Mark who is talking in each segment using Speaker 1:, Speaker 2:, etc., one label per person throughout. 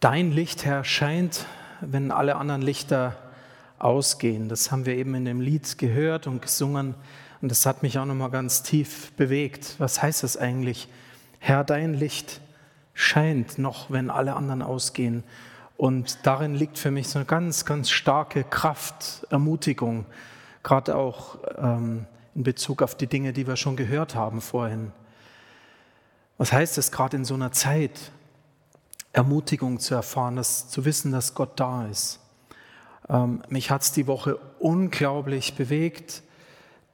Speaker 1: Dein Licht, Herr, scheint, wenn alle anderen Lichter ausgehen. Das haben wir eben in dem Lied gehört und gesungen und das hat mich auch nochmal ganz tief bewegt. Was heißt das eigentlich? Herr, dein Licht scheint noch, wenn alle anderen ausgehen. Und darin liegt für mich so eine ganz, ganz starke Kraft, Ermutigung, gerade auch ähm, in Bezug auf die Dinge, die wir schon gehört haben vorhin. Was heißt es gerade in so einer Zeit, Ermutigung zu erfahren, das, zu wissen, dass Gott da ist. Ähm, mich hat es die Woche unglaublich bewegt,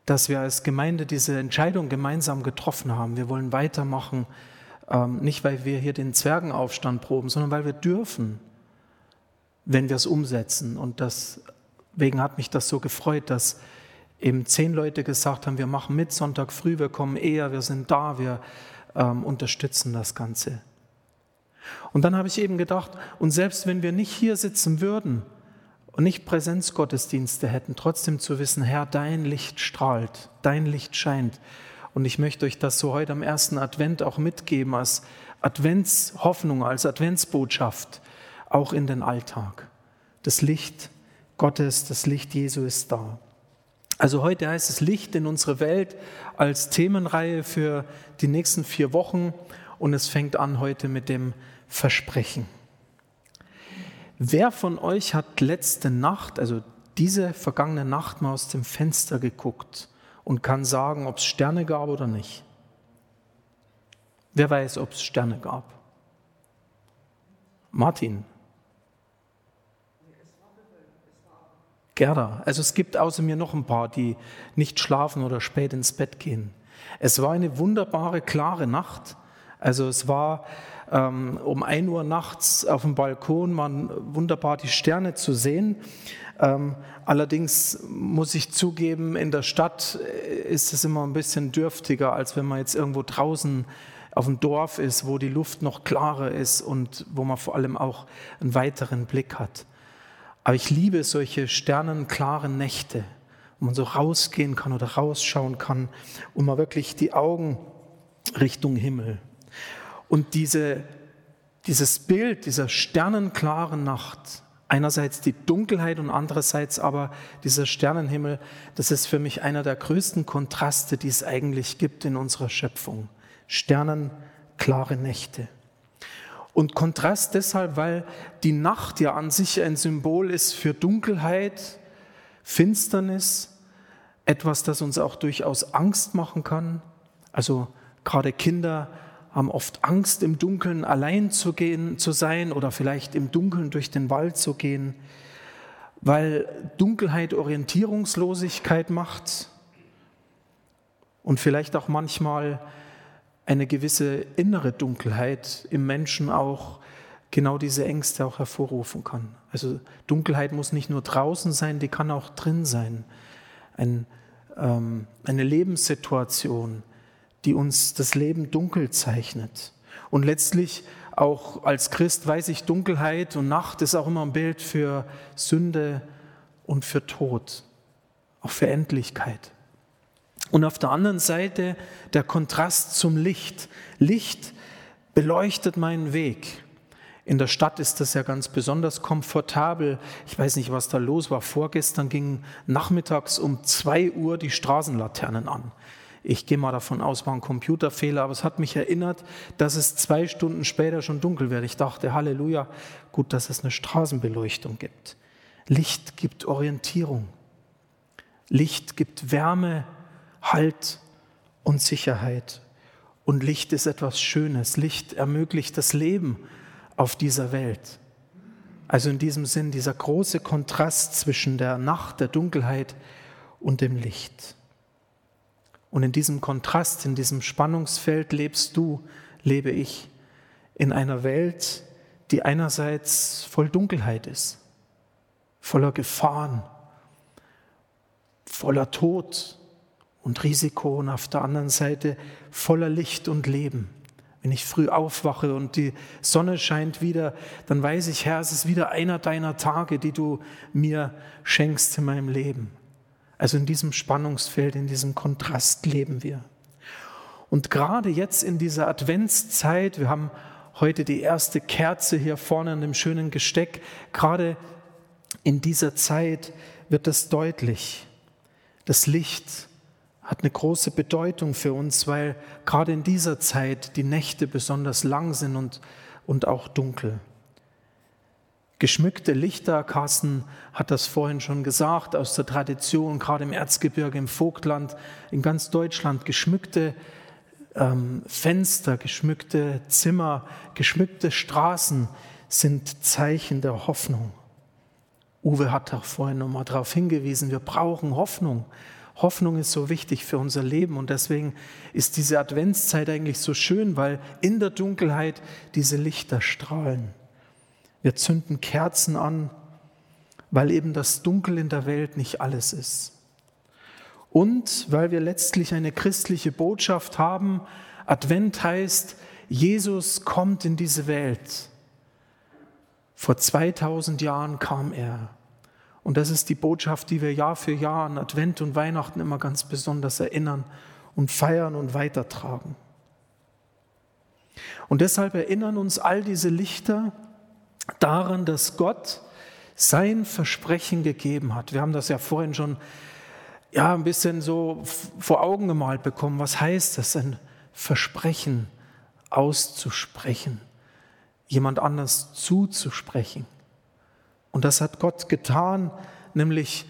Speaker 1: dass wir als Gemeinde diese Entscheidung gemeinsam getroffen haben. Wir wollen weitermachen, ähm, nicht weil wir hier den Zwergenaufstand proben, sondern weil wir dürfen, wenn wir es umsetzen. Und deswegen hat mich das so gefreut, dass eben zehn Leute gesagt haben, wir machen mit Sonntag früh, wir kommen eher, wir sind da, wir ähm, unterstützen das Ganze. Und dann habe ich eben gedacht, und selbst wenn wir nicht hier sitzen würden und nicht Präsenzgottesdienste hätten, trotzdem zu wissen, Herr, dein Licht strahlt, dein Licht scheint. Und ich möchte euch das so heute am ersten Advent auch mitgeben als Adventshoffnung, als Adventsbotschaft, auch in den Alltag. Das Licht Gottes, das Licht Jesu ist da. Also heute heißt es Licht in unsere Welt als Themenreihe für die nächsten vier Wochen und es fängt an heute mit dem Versprechen. Wer von euch hat letzte Nacht, also diese vergangene Nacht mal aus dem Fenster geguckt und kann sagen, ob es Sterne gab oder nicht? Wer weiß, ob es Sterne gab? Martin. Gerda. Also es gibt außer mir noch ein paar, die nicht schlafen oder spät ins Bett gehen. Es war eine wunderbare, klare Nacht. Also es war um 1 Uhr nachts auf dem Balkon, waren wunderbar die Sterne zu sehen. Ähm, allerdings muss ich zugeben, in der Stadt äh, ist es immer ein bisschen dürftiger, als wenn man jetzt irgendwo draußen auf dem Dorf ist, wo die Luft noch klarer ist und wo man vor allem auch einen weiteren Blick hat. Aber ich liebe solche sternenklaren Nächte, wo man so rausgehen kann oder rausschauen kann und man wirklich die Augen Richtung Himmel und diese, dieses Bild dieser sternenklaren Nacht, einerseits die Dunkelheit und andererseits aber dieser Sternenhimmel, das ist für mich einer der größten Kontraste, die es eigentlich gibt in unserer Schöpfung. Sternenklare Nächte. Und Kontrast deshalb, weil die Nacht ja an sich ein Symbol ist für Dunkelheit, Finsternis, etwas, das uns auch durchaus Angst machen kann. Also gerade Kinder haben oft Angst, im Dunkeln allein zu gehen, zu sein oder vielleicht im Dunkeln durch den Wald zu gehen, weil Dunkelheit Orientierungslosigkeit macht und vielleicht auch manchmal eine gewisse innere Dunkelheit im Menschen auch genau diese Ängste auch hervorrufen kann. Also Dunkelheit muss nicht nur draußen sein, die kann auch drin sein. Ein, ähm, eine Lebenssituation, die uns das Leben dunkel zeichnet. Und letztlich auch als Christ weiß ich, Dunkelheit und Nacht ist auch immer ein Bild für Sünde und für Tod, auch für Endlichkeit. Und auf der anderen Seite der Kontrast zum Licht. Licht beleuchtet meinen Weg. In der Stadt ist das ja ganz besonders komfortabel. Ich weiß nicht, was da los war. Vorgestern gingen nachmittags um zwei Uhr die Straßenlaternen an. Ich gehe mal davon aus, war ein Computerfehler, aber es hat mich erinnert, dass es zwei Stunden später schon dunkel wird. Ich dachte, Halleluja, gut, dass es eine Straßenbeleuchtung gibt. Licht gibt Orientierung. Licht gibt Wärme, Halt und Sicherheit. Und Licht ist etwas Schönes. Licht ermöglicht das Leben auf dieser Welt. Also in diesem Sinn dieser große Kontrast zwischen der Nacht, der Dunkelheit und dem Licht. Und in diesem Kontrast, in diesem Spannungsfeld lebst du, lebe ich in einer Welt, die einerseits voll Dunkelheit ist, voller Gefahren, voller Tod und Risiko und auf der anderen Seite voller Licht und Leben. Wenn ich früh aufwache und die Sonne scheint wieder, dann weiß ich, Herr, es ist wieder einer deiner Tage, die du mir schenkst in meinem Leben. Also in diesem Spannungsfeld, in diesem Kontrast leben wir. Und gerade jetzt in dieser Adventszeit, wir haben heute die erste Kerze hier vorne an dem schönen Gesteck. Gerade in dieser Zeit wird das deutlich. Das Licht hat eine große Bedeutung für uns, weil gerade in dieser Zeit die Nächte besonders lang sind und, und auch dunkel. Geschmückte Lichter, Carsten hat das vorhin schon gesagt, aus der Tradition, gerade im Erzgebirge, im Vogtland, in ganz Deutschland, geschmückte ähm, Fenster, geschmückte Zimmer, geschmückte Straßen sind Zeichen der Hoffnung. Uwe hat auch vorhin nochmal darauf hingewiesen, wir brauchen Hoffnung. Hoffnung ist so wichtig für unser Leben und deswegen ist diese Adventszeit eigentlich so schön, weil in der Dunkelheit diese Lichter strahlen. Wir zünden Kerzen an, weil eben das Dunkel in der Welt nicht alles ist. Und weil wir letztlich eine christliche Botschaft haben, Advent heißt, Jesus kommt in diese Welt. Vor 2000 Jahren kam er. Und das ist die Botschaft, die wir Jahr für Jahr an Advent und Weihnachten immer ganz besonders erinnern und feiern und weitertragen. Und deshalb erinnern uns all diese Lichter daran, dass Gott sein Versprechen gegeben hat. Wir haben das ja vorhin schon ja, ein bisschen so vor Augen gemalt bekommen. Was heißt das, ein Versprechen auszusprechen, jemand anders zuzusprechen? Und das hat Gott getan, nämlich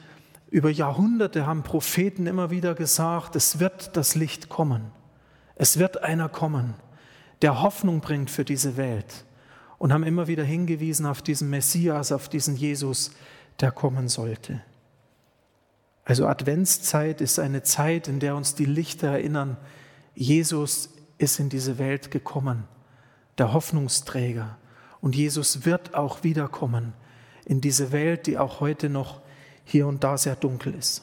Speaker 1: über Jahrhunderte haben Propheten immer wieder gesagt, es wird das Licht kommen. Es wird einer kommen, der Hoffnung bringt für diese Welt und haben immer wieder hingewiesen auf diesen Messias, auf diesen Jesus, der kommen sollte. Also Adventszeit ist eine Zeit, in der uns die Lichter erinnern, Jesus ist in diese Welt gekommen, der Hoffnungsträger. Und Jesus wird auch wiederkommen in diese Welt, die auch heute noch hier und da sehr dunkel ist.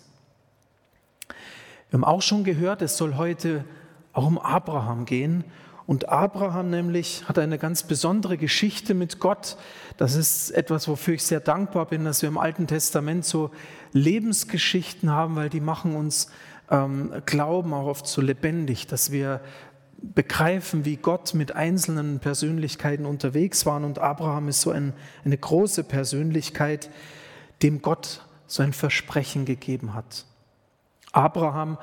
Speaker 1: Wir haben auch schon gehört, es soll heute auch um Abraham gehen. Und Abraham nämlich hat eine ganz besondere Geschichte mit Gott. Das ist etwas, wofür ich sehr dankbar bin, dass wir im Alten Testament so Lebensgeschichten haben, weil die machen uns ähm, Glauben auch oft so lebendig, dass wir begreifen, wie Gott mit einzelnen Persönlichkeiten unterwegs war. Und Abraham ist so ein, eine große Persönlichkeit, dem Gott so ein Versprechen gegeben hat. Abraham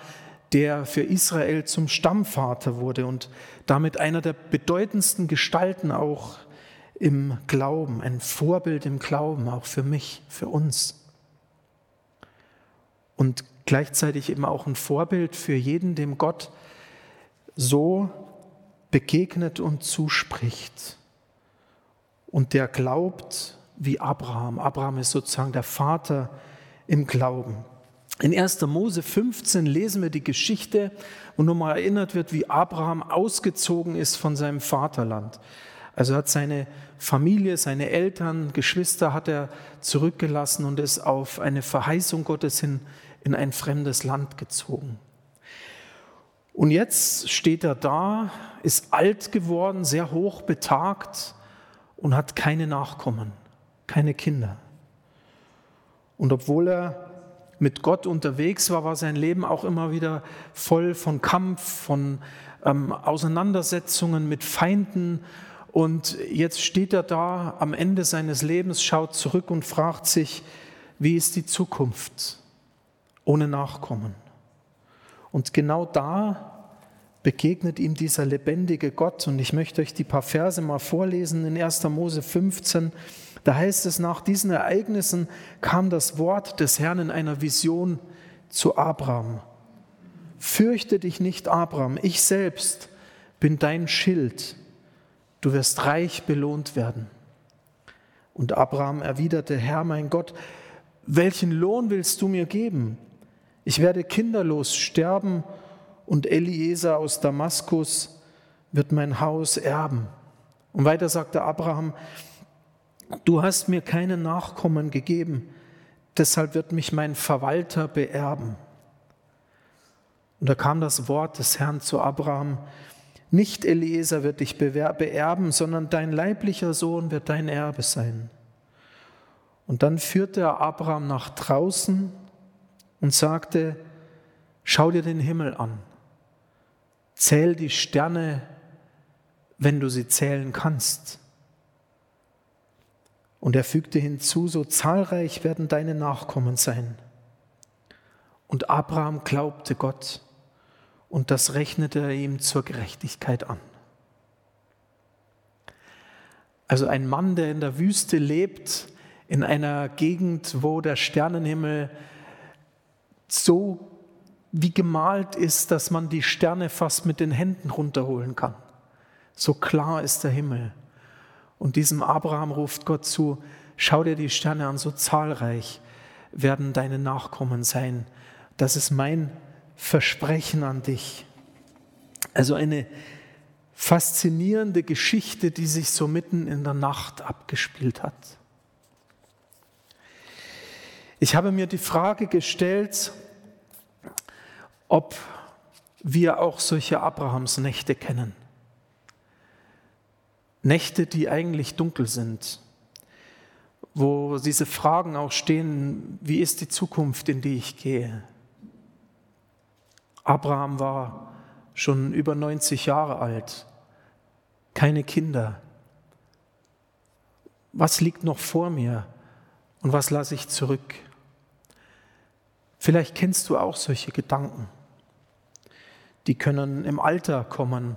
Speaker 1: der für Israel zum Stammvater wurde und damit einer der bedeutendsten Gestalten auch im Glauben, ein Vorbild im Glauben, auch für mich, für uns. Und gleichzeitig eben auch ein Vorbild für jeden, dem Gott so begegnet und zuspricht und der glaubt wie Abraham. Abraham ist sozusagen der Vater im Glauben. In 1. Mose 15 lesen wir die Geschichte, wo nochmal erinnert wird, wie Abraham ausgezogen ist von seinem Vaterland. Also hat seine Familie, seine Eltern, Geschwister hat er zurückgelassen und ist auf eine Verheißung Gottes hin in ein fremdes Land gezogen. Und jetzt steht er da, ist alt geworden, sehr hoch betagt und hat keine Nachkommen, keine Kinder. Und obwohl er mit Gott unterwegs war, war sein Leben auch immer wieder voll von Kampf, von ähm, Auseinandersetzungen mit Feinden. Und jetzt steht er da am Ende seines Lebens, schaut zurück und fragt sich, wie ist die Zukunft ohne Nachkommen? Und genau da begegnet ihm dieser lebendige Gott. Und ich möchte euch die paar Verse mal vorlesen in 1. Mose 15. Da heißt es, nach diesen Ereignissen kam das Wort des Herrn in einer Vision zu Abraham. Fürchte dich nicht, Abraham, ich selbst bin dein Schild, du wirst reich belohnt werden. Und Abraham erwiderte, Herr mein Gott, welchen Lohn willst du mir geben? Ich werde kinderlos sterben und Eliezer aus Damaskus wird mein Haus erben. Und weiter sagte Abraham, du hast mir keine Nachkommen gegeben, deshalb wird mich mein Verwalter beerben. Und da kam das Wort des Herrn zu Abraham, nicht Eliezer wird dich beerben, sondern dein leiblicher Sohn wird dein Erbe sein. Und dann führte er Abraham nach draußen und sagte, schau dir den Himmel an, zähl die Sterne, wenn du sie zählen kannst. Und er fügte hinzu, so zahlreich werden deine Nachkommen sein. Und Abraham glaubte Gott und das rechnete er ihm zur Gerechtigkeit an. Also ein Mann, der in der Wüste lebt, in einer Gegend, wo der Sternenhimmel so wie gemalt ist, dass man die Sterne fast mit den Händen runterholen kann. So klar ist der Himmel. Und diesem Abraham ruft Gott zu, schau dir die Sterne an, so zahlreich werden deine Nachkommen sein. Das ist mein Versprechen an dich. Also eine faszinierende Geschichte, die sich so mitten in der Nacht abgespielt hat. Ich habe mir die Frage gestellt, ob wir auch solche Abrahamsnächte kennen. Nächte, die eigentlich dunkel sind, wo diese Fragen auch stehen, wie ist die Zukunft, in die ich gehe? Abraham war schon über 90 Jahre alt, keine Kinder. Was liegt noch vor mir und was lasse ich zurück? Vielleicht kennst du auch solche Gedanken. Die können im Alter kommen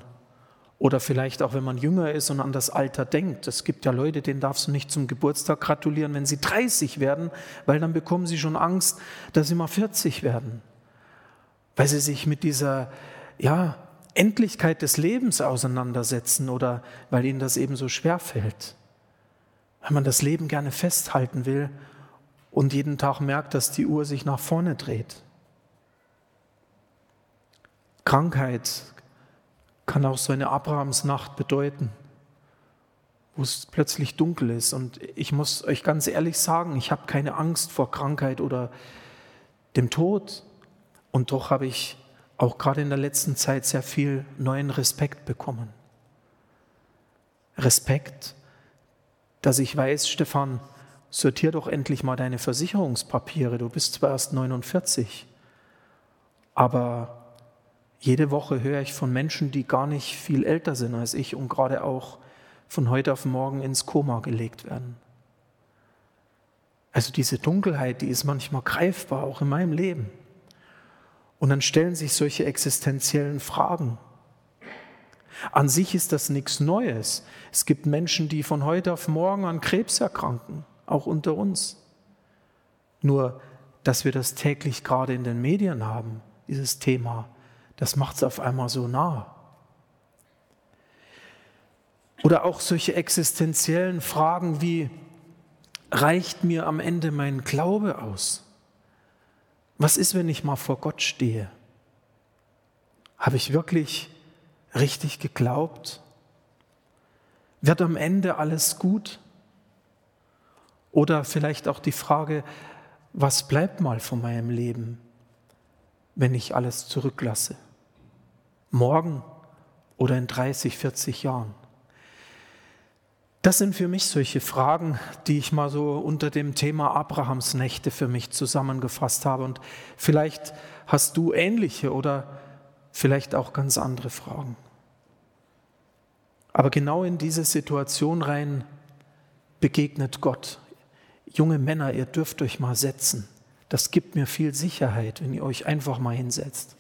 Speaker 1: oder vielleicht auch, wenn man jünger ist und an das Alter denkt. Es gibt ja Leute, denen darfst du nicht zum Geburtstag gratulieren, wenn sie 30 werden, weil dann bekommen sie schon Angst, dass sie mal 40 werden. Weil sie sich mit dieser ja, Endlichkeit des Lebens auseinandersetzen oder weil ihnen das eben so schwer fällt. Weil man das Leben gerne festhalten will und jeden Tag merkt, dass die Uhr sich nach vorne dreht. Krankheit kann auch so eine Abrahamsnacht bedeuten, wo es plötzlich dunkel ist. Und ich muss euch ganz ehrlich sagen, ich habe keine Angst vor Krankheit oder dem Tod. Und doch habe ich auch gerade in der letzten Zeit sehr viel neuen Respekt bekommen. Respekt, dass ich weiß, Stefan, sortier doch endlich mal deine Versicherungspapiere. Du bist zwar erst 49, aber jede Woche höre ich von Menschen, die gar nicht viel älter sind als ich und gerade auch von heute auf morgen ins Koma gelegt werden. Also diese Dunkelheit, die ist manchmal greifbar, auch in meinem Leben. Und dann stellen sich solche existenziellen Fragen. An sich ist das nichts Neues. Es gibt Menschen, die von heute auf morgen an Krebs erkranken, auch unter uns. Nur, dass wir das täglich gerade in den Medien haben, dieses Thema, das macht es auf einmal so nah. Oder auch solche existenziellen Fragen wie, reicht mir am Ende mein Glaube aus? Was ist, wenn ich mal vor Gott stehe? Habe ich wirklich richtig geglaubt? Wird am Ende alles gut? Oder vielleicht auch die Frage, was bleibt mal von meinem Leben? wenn ich alles zurücklasse? Morgen oder in 30, 40 Jahren? Das sind für mich solche Fragen, die ich mal so unter dem Thema Abrahams Nächte für mich zusammengefasst habe. Und vielleicht hast du ähnliche oder vielleicht auch ganz andere Fragen. Aber genau in diese Situation rein begegnet Gott. Junge Männer, ihr dürft euch mal setzen. Das gibt mir viel Sicherheit, wenn ihr euch einfach mal hinsetzt.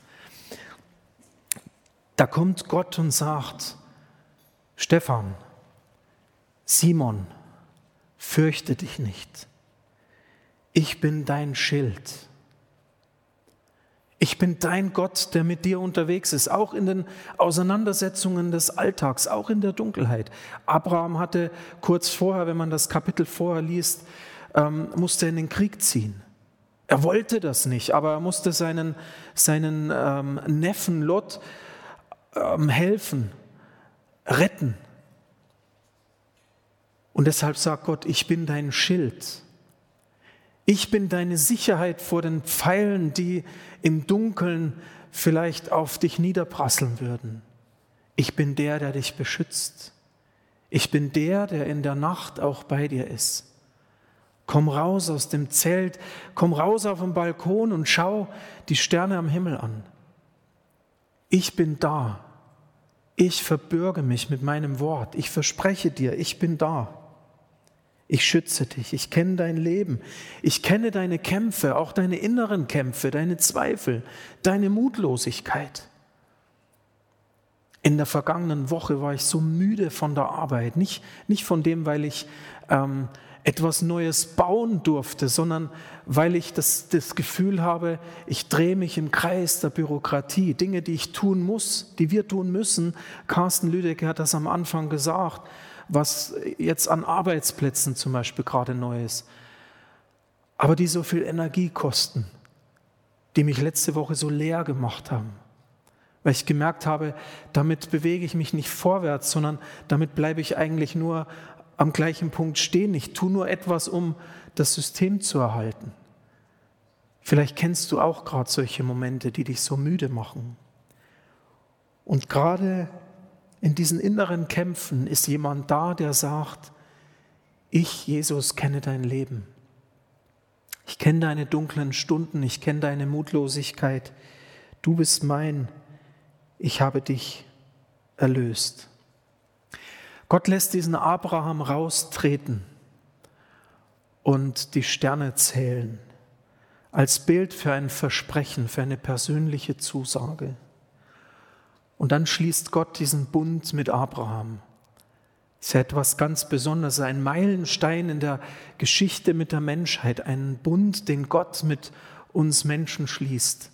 Speaker 1: Da kommt Gott und sagt, Stefan, Simon, fürchte dich nicht. Ich bin dein Schild. Ich bin dein Gott, der mit dir unterwegs ist, auch in den Auseinandersetzungen des Alltags, auch in der Dunkelheit. Abraham hatte kurz vorher, wenn man das Kapitel vorher liest, ähm, musste in den Krieg ziehen. Er wollte das nicht, aber er musste seinen, seinen ähm, Neffen Lot ähm, helfen, retten. Und deshalb sagt Gott, ich bin dein Schild. Ich bin deine Sicherheit vor den Pfeilen, die im Dunkeln vielleicht auf dich niederprasseln würden. Ich bin der, der dich beschützt. Ich bin der, der in der Nacht auch bei dir ist. Komm raus aus dem Zelt, komm raus auf den Balkon und schau die Sterne am Himmel an. Ich bin da. ich verbürge mich mit meinem Wort. Ich verspreche dir, ich bin da. Ich schütze dich. Ich kenne dein Leben. Ich kenne deine Kämpfe, auch deine inneren Kämpfe, deine Zweifel, deine Mutlosigkeit. In der vergangenen Woche war ich so müde von der Arbeit. Nicht, nicht von dem, weil ich ähm, etwas Neues bauen durfte, sondern weil ich das, das Gefühl habe, ich drehe mich im Kreis der Bürokratie. Dinge, die ich tun muss, die wir tun müssen. Carsten Lüdecke hat das am Anfang gesagt, was jetzt an Arbeitsplätzen zum Beispiel gerade neu ist. Aber die so viel Energie kosten, die mich letzte Woche so leer gemacht haben weil ich gemerkt habe, damit bewege ich mich nicht vorwärts, sondern damit bleibe ich eigentlich nur am gleichen Punkt stehen. Ich tue nur etwas, um das System zu erhalten. Vielleicht kennst du auch gerade solche Momente, die dich so müde machen. Und gerade in diesen inneren Kämpfen ist jemand da, der sagt, ich, Jesus, kenne dein Leben. Ich kenne deine dunklen Stunden, ich kenne deine Mutlosigkeit. Du bist mein, ich habe dich erlöst. Gott lässt diesen Abraham raustreten und die Sterne zählen, als Bild für ein Versprechen, für eine persönliche Zusage. Und dann schließt Gott diesen Bund mit Abraham. Das ist ja etwas ganz Besonderes, ein Meilenstein in der Geschichte mit der Menschheit, ein Bund, den Gott mit uns Menschen schließt.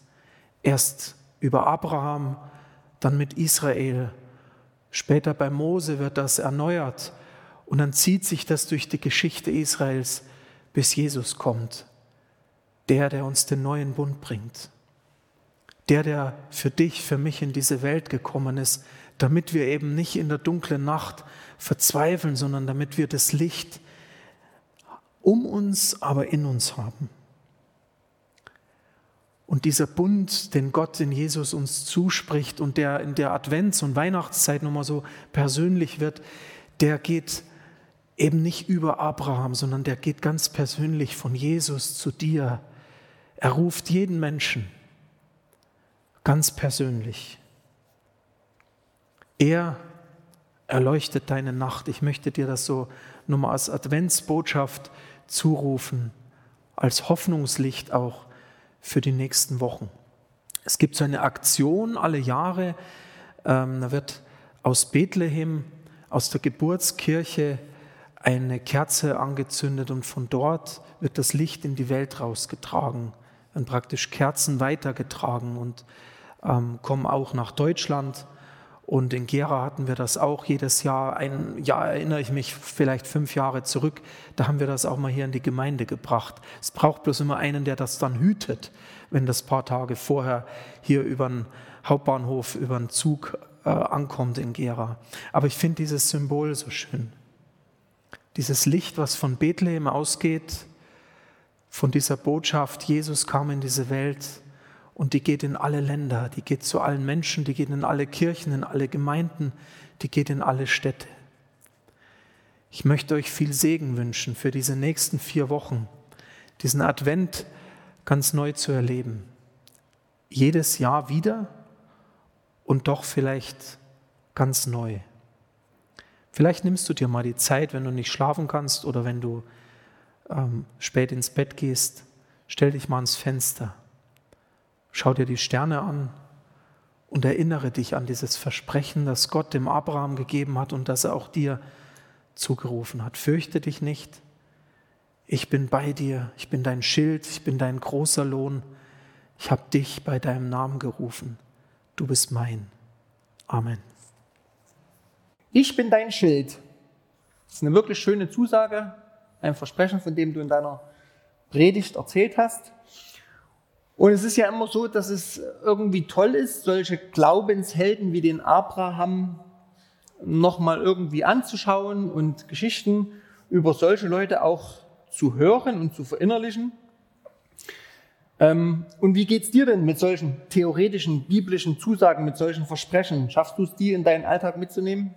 Speaker 1: Erst über Abraham, dann mit Israel Später bei Mose wird das erneuert und dann zieht sich das durch die Geschichte Israels, bis Jesus kommt. Der, der uns den neuen Bund bringt. Der, der für dich, für mich in diese Welt gekommen ist, damit wir eben nicht in der dunklen Nacht verzweifeln, sondern damit wir das Licht um uns, aber in uns haben. Und dieser Bund, den Gott in Jesus uns zuspricht und der in der Advents- und Weihnachtszeit nochmal so persönlich wird, der geht eben nicht über Abraham, sondern der geht ganz persönlich von Jesus zu dir. Er ruft jeden Menschen ganz persönlich. Er erleuchtet deine Nacht. Ich möchte dir das so nochmal als Adventsbotschaft zurufen, als Hoffnungslicht auch für die nächsten Wochen. Es gibt so eine Aktion alle Jahre, ähm, da wird aus Bethlehem, aus der Geburtskirche eine Kerze angezündet und von dort wird das Licht in die Welt rausgetragen, werden praktisch Kerzen weitergetragen und ähm, kommen auch nach Deutschland und in Gera hatten wir das auch jedes Jahr. Ein Jahr erinnere ich mich vielleicht fünf Jahre zurück. Da haben wir das auch mal hier in die Gemeinde gebracht. Es braucht bloß immer einen, der das dann hütet, wenn das paar Tage vorher hier über den Hauptbahnhof, über den Zug äh, ankommt in Gera. Aber ich finde dieses Symbol so schön. Dieses Licht, was von Bethlehem ausgeht, von dieser Botschaft, Jesus kam in diese Welt und die geht in alle Länder, die geht zu allen Menschen, die geht in alle Kirchen, in alle Gemeinden, die geht in alle Städte. Ich möchte euch viel Segen wünschen für diese nächsten vier Wochen, diesen Advent ganz neu zu erleben. Jedes Jahr wieder und doch vielleicht ganz neu. Vielleicht nimmst du dir mal die Zeit, wenn du nicht schlafen kannst oder wenn du ähm, spät ins Bett gehst, stell dich mal ans Fenster Schau dir die Sterne an und erinnere dich an dieses Versprechen, das Gott dem Abraham gegeben hat und das er auch dir zugerufen hat. Fürchte dich nicht. Ich bin bei dir. Ich bin dein Schild. Ich bin dein großer Lohn. Ich habe dich bei deinem Namen gerufen. Du bist mein. Amen.
Speaker 2: Ich bin dein Schild. Das ist eine wirklich schöne Zusage, ein Versprechen, von dem du in deiner Predigt erzählt hast. Und es ist ja immer so, dass es irgendwie toll ist, solche Glaubenshelden wie den Abraham nochmal irgendwie anzuschauen und Geschichten über solche Leute auch zu hören und zu verinnerlichen. Ähm, und wie geht's dir denn mit solchen theoretischen biblischen Zusagen, mit solchen Versprechen? Schaffst du es, die in deinen Alltag mitzunehmen?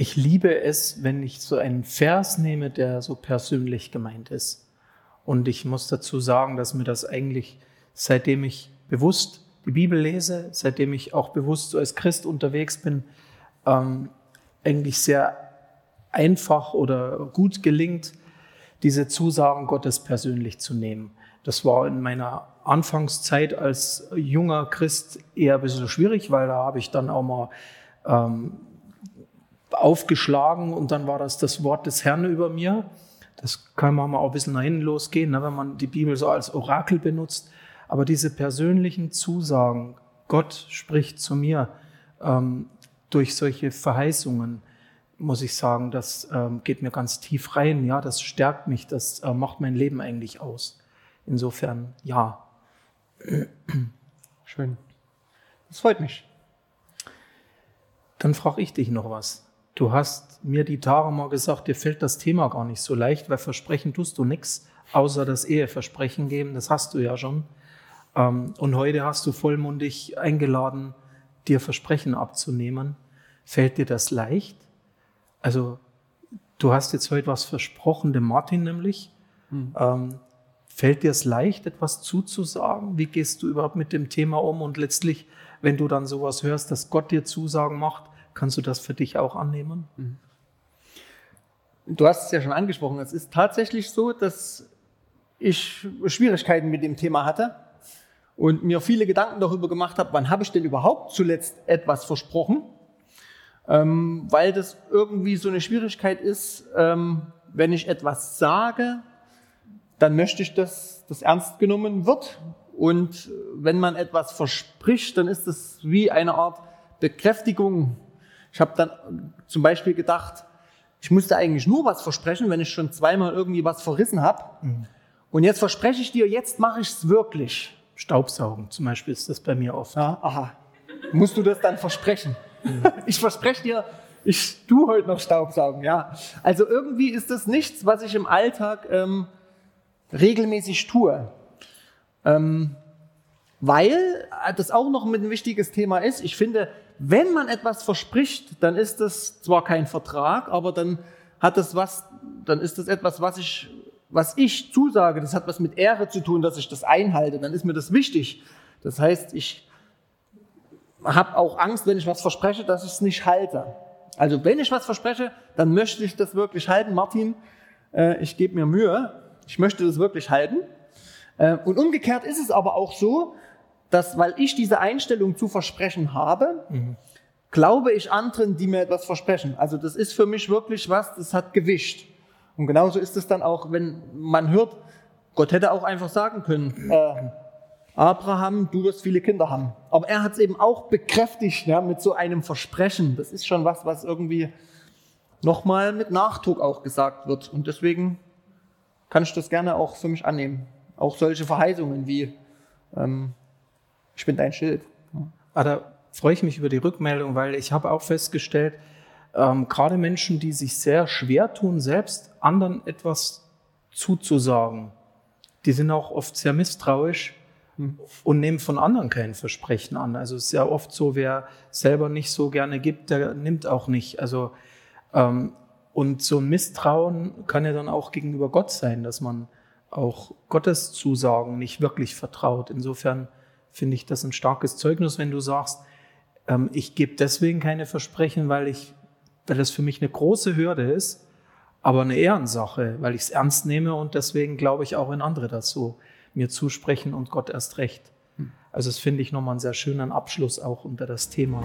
Speaker 1: Ich liebe es, wenn ich so einen Vers nehme, der so persönlich gemeint ist. Und ich muss dazu sagen, dass mir das eigentlich, seitdem ich bewusst die Bibel lese, seitdem ich auch bewusst so als Christ unterwegs bin, ähm, eigentlich sehr einfach oder gut gelingt, diese Zusagen Gottes persönlich zu nehmen. Das war in meiner Anfangszeit als junger Christ eher ein bisschen schwierig, weil da habe ich dann auch mal ähm, aufgeschlagen und dann war das das Wort des Herrn über mir. Das kann man mal auch ein bisschen nach hinten losgehen, ne, wenn man die Bibel so als Orakel benutzt. Aber diese persönlichen Zusagen, Gott spricht zu mir ähm, durch solche Verheißungen, muss ich sagen, das ähm, geht mir ganz tief rein. Ja, das stärkt mich, das äh, macht mein Leben eigentlich aus. Insofern, ja.
Speaker 2: Schön. Das freut mich.
Speaker 1: Dann frage ich dich noch was. Du hast mir die Tage mal gesagt, dir fällt das Thema gar nicht so leicht, weil Versprechen tust du nichts, außer das Eheversprechen geben. Das hast du ja schon. Ähm, und heute hast du vollmundig eingeladen, dir Versprechen abzunehmen. Fällt dir das leicht? Also, du hast jetzt heute was versprochen, dem Martin nämlich. Hm. Ähm, fällt dir es leicht, etwas zuzusagen? Wie gehst du überhaupt mit dem Thema um? Und letztlich, wenn du dann sowas hörst, dass Gott dir Zusagen macht, kannst du das für dich auch annehmen? Hm.
Speaker 2: Du hast es ja schon angesprochen. Es ist tatsächlich so, dass ich Schwierigkeiten mit dem Thema hatte und mir viele Gedanken darüber gemacht habe, wann habe ich denn überhaupt zuletzt etwas versprochen? Ähm, weil das irgendwie so eine Schwierigkeit ist, ähm, wenn ich etwas sage, dann möchte ich, dass das ernst genommen wird. Und wenn man etwas verspricht, dann ist das wie eine Art Bekräftigung. Ich habe dann zum Beispiel gedacht, ich musste eigentlich nur was versprechen, wenn ich schon zweimal irgendwie was verrissen habe. Mhm. Und jetzt verspreche ich dir, jetzt mache ich es wirklich.
Speaker 1: Staubsaugen zum Beispiel ist das bei mir oft.
Speaker 2: Ja, aha. Musst du das dann versprechen? ich verspreche dir, ich tu heute noch Staubsaugen, ja. Also irgendwie ist das nichts, was ich im Alltag ähm, regelmäßig tue. Ähm, weil das auch noch ein wichtiges Thema ist. Ich finde, wenn man etwas verspricht, dann ist das zwar kein Vertrag, aber dann hat das was, dann ist das etwas, was ich was ich zusage, das hat was mit Ehre zu tun, dass ich das einhalte, dann ist mir das wichtig. Das heißt, ich habe auch Angst, wenn ich was verspreche, dass ich es nicht halte. Also wenn ich was verspreche, dann möchte ich das wirklich halten. Martin, äh, ich gebe mir Mühe, ich möchte das wirklich halten. Äh, und umgekehrt ist es aber auch so, dass weil ich diese Einstellung zu versprechen habe, mhm. glaube ich anderen, die mir etwas versprechen. Also das ist für mich wirklich was, das hat Gewicht. Und genauso ist es dann auch, wenn man hört, Gott hätte auch einfach sagen können, äh, Abraham, du wirst viele Kinder haben. Aber er hat es eben auch bekräftigt ja, mit so einem Versprechen. Das ist schon was, was irgendwie nochmal mit Nachdruck auch gesagt wird. Und deswegen kann ich das gerne auch für mich annehmen. Auch solche Verheißungen wie, ähm, ich bin dein Schild.
Speaker 1: Ah, da freue ich mich über die Rückmeldung, weil ich habe auch festgestellt, ähm, gerade Menschen, die sich sehr schwer tun, selbst anderen etwas zuzusagen, die sind auch oft sehr misstrauisch hm. und nehmen von anderen kein Versprechen an. Also es ist ja oft so, wer selber nicht so gerne gibt, der nimmt auch nicht. Also ähm, und so ein Misstrauen kann ja dann auch gegenüber Gott sein, dass man auch Gottes Zusagen nicht wirklich vertraut. Insofern finde ich das ein starkes Zeugnis, wenn du sagst, ähm, ich gebe deswegen keine Versprechen, weil ich weil das für mich eine große Hürde ist, aber eine Ehrensache, weil ich es ernst nehme und deswegen glaube ich auch, wenn andere so mir zusprechen und Gott erst recht. Also das finde ich nochmal einen sehr schönen Abschluss auch unter das Thema.